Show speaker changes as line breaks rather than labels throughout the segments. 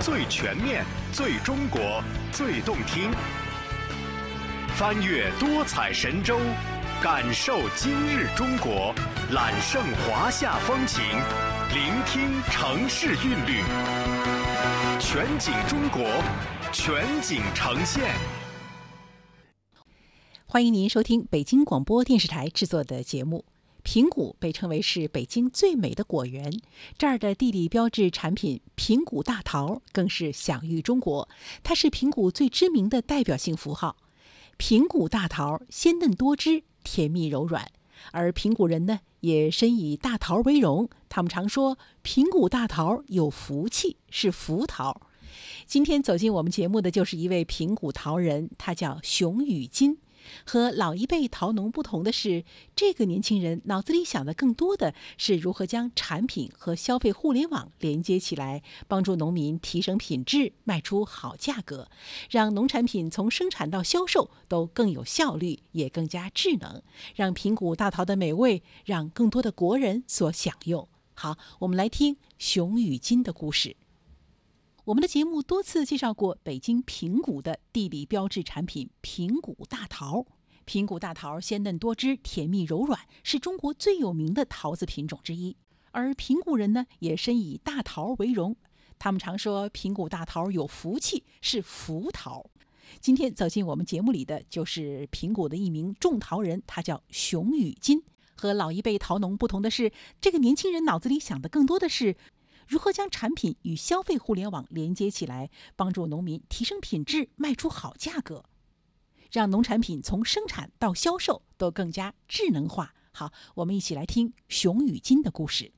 最全面、最中国、最动听。翻越多彩神州，感受今日中国，揽胜华夏风情，聆听城市韵律。全景中国，全景呈现。
欢迎您收听北京广播电视台制作的节目。平谷被称为是北京最美的果园，这儿的地理标志产品平谷大桃更是享誉中国，它是平谷最知名的代表性符号。平谷大桃鲜嫩多汁，甜蜜柔软，而平谷人呢也深以大桃为荣，他们常说平谷大桃有福气，是福桃。今天走进我们节目的就是一位平谷桃人，他叫熊宇金。和老一辈桃农不同的是，这个年轻人脑子里想的更多的是如何将产品和消费互联网连接起来，帮助农民提升品质，卖出好价格，让农产品从生产到销售都更有效率，也更加智能，让平谷大桃的美味让更多的国人所享用。好，我们来听熊与金的故事。我们的节目多次介绍过北京平谷的地理标志产品平谷大桃。平谷大桃鲜嫩多汁、甜蜜柔软，是中国最有名的桃子品种之一。而平谷人呢，也深以大桃为荣。他们常说平谷大桃有福气，是福桃。今天走进我们节目里的就是平谷的一名种桃人，他叫熊宇金。和老一辈桃农不同的是，这个年轻人脑子里想的更多的是。如何将产品与消费互联网连接起来，帮助农民提升品质、卖出好价格，让农产品从生产到销售都更加智能化？好，我们一起来听熊与金的故事。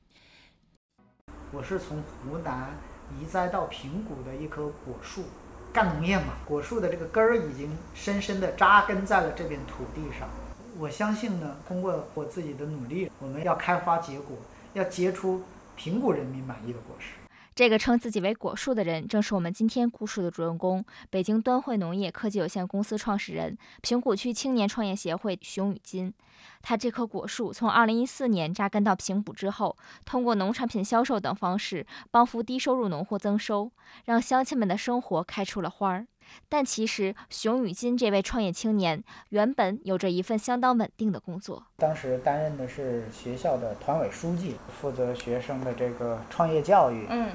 我是从湖南移栽到平谷的一棵果树，干农业嘛，果树的这个根儿已经深深地扎根在了这片土地上。我相信呢，通过我自己的努力，我们要开花结果，要结出。平谷人民满意的果实。
这个称自己为果树的人，正是我们今天故事的主人公——北京端汇农业科技有限公司创始人、平谷区青年创业协会熊宇金。他这棵果树从2014年扎根到平谷之后，通过农产品销售等方式，帮扶低收入农户增收，让乡亲们的生活开出了花儿。但其实，熊宇金这位创业青年原本有着一份相当稳定的工作。
当时担任的是学校的团委书记，负责学生的这个创业教育。
嗯，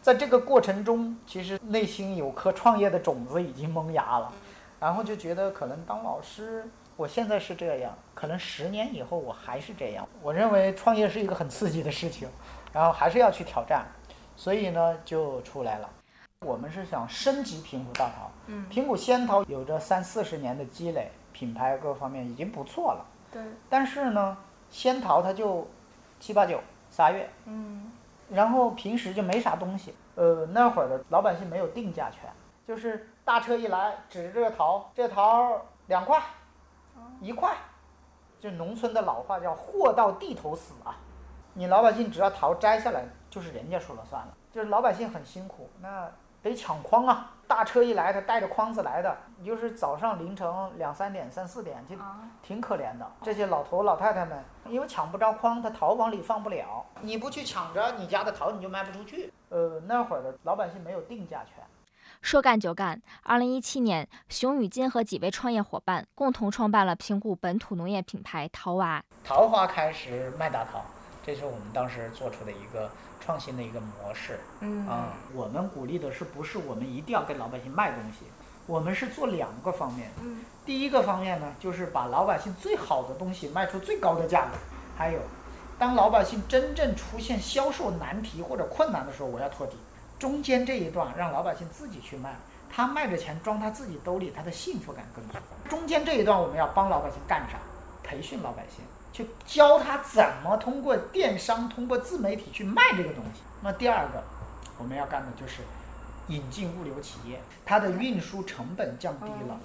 在这个过程中，其实内心有颗创业的种子已经萌芽了，然后就觉得可能当老师，我现在是这样，可能十年以后我还是这样。我认为创业是一个很刺激的事情，然后还是要去挑战，所以呢，就出来了。我们是想升级平谷大桃，
嗯，
平谷仙桃有着三四十年的积累，品牌各方面已经不错了，
对。
但是呢，仙桃它就七八九仨月，
嗯，
然后平时就没啥东西，呃，那会儿的老百姓没有定价权，就是大车一来，指着这个桃，这桃两块，一块，就农村的老话叫货到地头死啊，你老百姓只要桃摘下来，就是人家说了算了，就是老百姓很辛苦，那。得抢筐啊！大车一来，他带着筐子来的，你就是早上凌晨两三点、三四点，就挺可怜的。这些老头老太太们，因为抢不着筐，他桃往里放不了。你不去抢着，你家的桃你就卖不出去。呃，那会儿的老百姓没有定价权。
说干就干，二零一七年，熊宇金和几位创业伙伴共同创办了平谷本土农业品牌桃娃。
桃花开时卖大桃，这是我们当时做出的一个。创新的一个模式，
嗯
啊，我们鼓励的是不是我们一定要给老百姓卖东西？我们是做两个方面，
嗯，
第一个方面呢，就是把老百姓最好的东西卖出最高的价格。还有，当老百姓真正出现销售难题或者困难的时候，我要托底。中间这一段让老百姓自己去卖，他卖的钱装他自己兜里，他的幸福感更足。中间这一段我们要帮老百姓干啥？培训老百姓。去教他怎么通过电商、通过自媒体去卖这个东西。那第二个，我们要干的就是引进物流企业，它的运输成本降低了，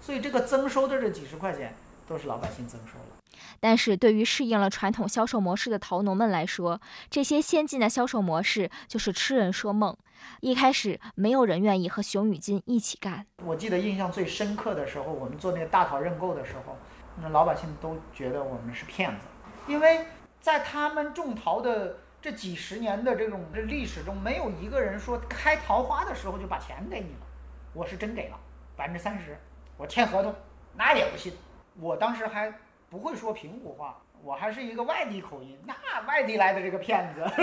所以这个增收的这几十块钱都是老百姓增收了。
但是对于适应了传统销售模式的桃农们来说，这些先进的销售模式就是痴人说梦。一开始没有人愿意和熊宇金一起干。
我记得印象最深刻的时候，我们做那个大桃认购的时候。那老百姓都觉得我们是骗子，因为在他们种桃的这几十年的这种这历史中，没有一个人说开桃花的时候就把钱给你了。我是真给了百分之三十，我签合同，那也不信。我当时还不会说平谷话，我还是一个外地口音，那外地来的这个骗子，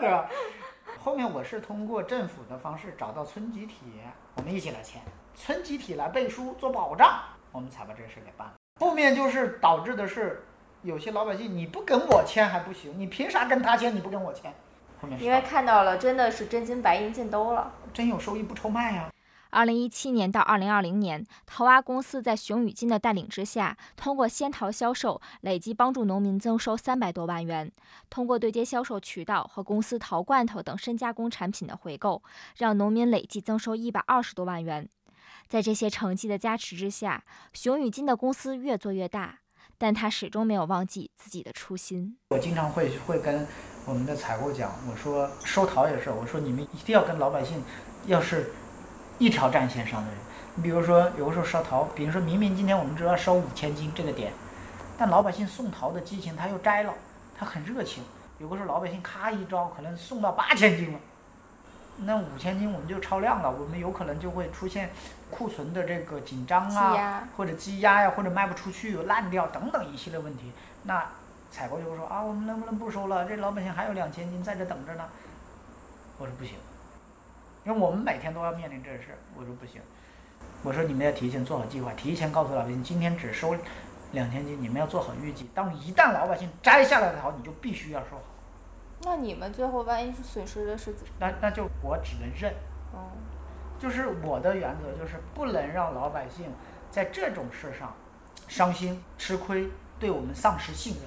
对吧？后面我是通过政府的方式找到村集体，我们一起来签，村集体来背书做保障，我们才把这事给办了。后面就是导致的是。有些老百姓，你不跟我签还不行，你凭啥跟他签？你不跟我签？
后面因为看到了，真的是真金白银进兜了，
真有收益不愁卖呀。
二零一七年到二零二零年，桃蛙公司在熊宇金的带领之下，通过仙桃销售，累计帮助农民增收三百多万元。通过对接销售渠道和公司桃罐头等深加工产品的回购，让农民累计增收一百二十多万元。在这些成绩的加持之下，熊宇金的公司越做越大。但他始终没有忘记自己的初心。
我经常会会跟我们的采购讲，我说收桃也是，我说你们一定要跟老百姓，要是一条战线上的人。你比如说有的时候烧桃，比如说明明今天我们只要收五千斤这个点，但老百姓送桃的激情他又摘了，他很热情。有的时候老百姓咔一招，可能送到八千斤了。那五千斤我们就超量了，我们有可能就会出现库存的这个紧张啊，或者积压呀，或者卖不出去、烂掉等等一系列问题。那采购就会说啊，我们能不能不收了？这老百姓还有两千斤在这等着呢。我说不行，因为我们每天都要面临这事。我说不行，我说你们要提前做好计划，提前告诉老百姓今天只收两千斤，你们要做好预计。当一旦老百姓摘下来的桃，你就必须要收好。
那你们最后万一是损失的是？
那那就我只能认。哦。就是我的原则就是不能让老百姓在这种事上伤心吃亏，对我们丧失信任，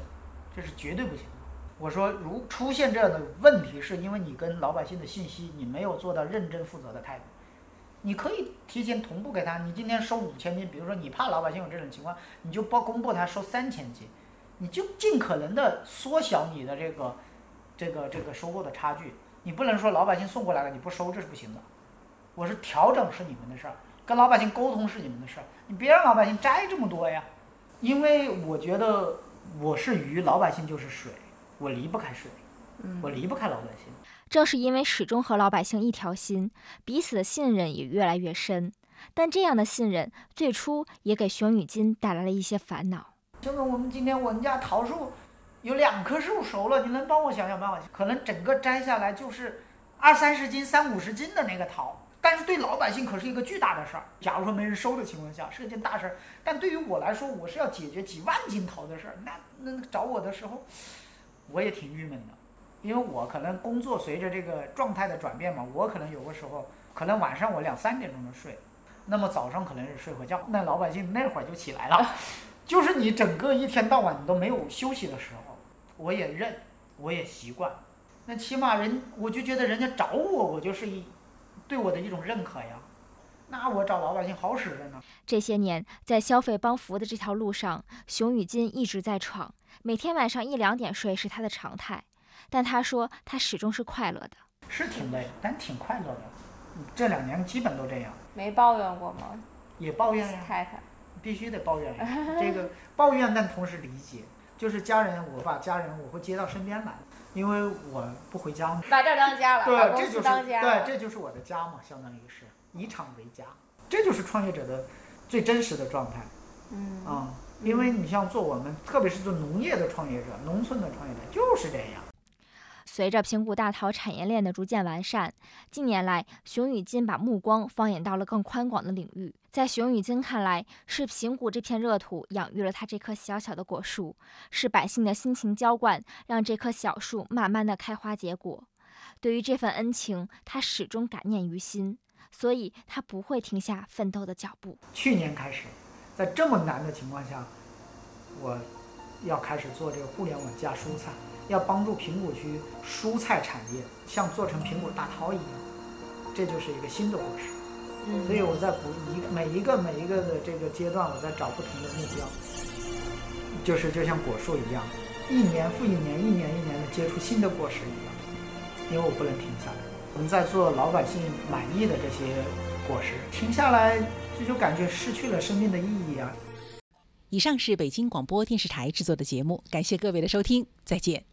这是绝对不行的。我说，如出现这样的问题，是因为你跟老百姓的信息你没有做到认真负责的态度。你可以提前同步给他，你今天收五千斤，比如说你怕老百姓有这种情况，你就报公布他收三千斤，你就尽可能的缩小你的这个。这个这个收购的差距，你不能说老百姓送过来了你不收，这是不行的。我是调整是你们的事儿，跟老百姓沟通是你们的事儿，你别让老百姓摘这么多呀。因为我觉得我是鱼，老百姓就是水，我离不开水，我离不开老百姓。
正是因为始终和老百姓一条心，彼此的信任也越来越深。但这样的信任，最初也给熊宇金带来了一些烦恼。
就跟我们今天我们家桃树。有两棵树熟了，你能帮我想想办法？可能整个摘下来就是二三十斤、三五十斤的那个桃，但是对老百姓可是一个巨大的事儿。假如说没人收的情况下，是一件大事儿。但对于我来说，我是要解决几万斤桃的事儿。那那找我的时候，我也挺郁闷的，因为我可能工作随着这个状态的转变嘛，我可能有个时候可能晚上我两三点钟的睡，那么早上可能是睡会觉，那老百姓那会儿就起来了，就是你整个一天到晚你都没有休息的时候。我也认，我也习惯，那起码人我就觉得人家找我，我就是一对我的一种认可呀。那我找老百姓好使着呢。
这些年在消费帮扶的这条路上，熊宇金一直在闯，每天晚上一两点睡是他的常态。但他说他始终是快乐的。
是挺累，但挺快乐的。这两年基本都这样。
没抱怨过吗？
也抱怨呀。
太太。
必须得抱怨呀。这个抱怨，但同时理解。就是家人，我把家人我会接到身边来，因为我不回家嘛。
把这当家了，
对，这就是对，这就是我的家嘛，相当于是以厂为家，这就是创业者的最真实的状态。
嗯
啊，因为你像做我们，特别是做农业的创业者、农村的创业者，就是这样。
随着平谷大桃产业链的逐渐完善，近年来熊宇金把目光放眼到了更宽广的领域。在熊宇金看来，是平谷这片热土养育了他这棵小小的果树，是百姓的辛勤浇灌让这棵小树慢慢的开花结果。对于这份恩情，他始终感念于心，所以他不会停下奋斗的脚步。
去年开始，在这么难的情况下，我要开始做这个互联网加蔬菜。要帮助平谷区蔬菜产业像做成苹果大桃一样，这就是一个新的故事。所以我在不一每一个每一个的这个阶段，我在找不同的目标，就是就像果树一样，一年复一年，一年一年的结出新的果实一样。因为我不能停下来，我们在做老百姓满意的这些果实，停下来这就感觉失去了生命的意义啊。
以上是北京广播电视台制作的节目，感谢各位的收听，再见。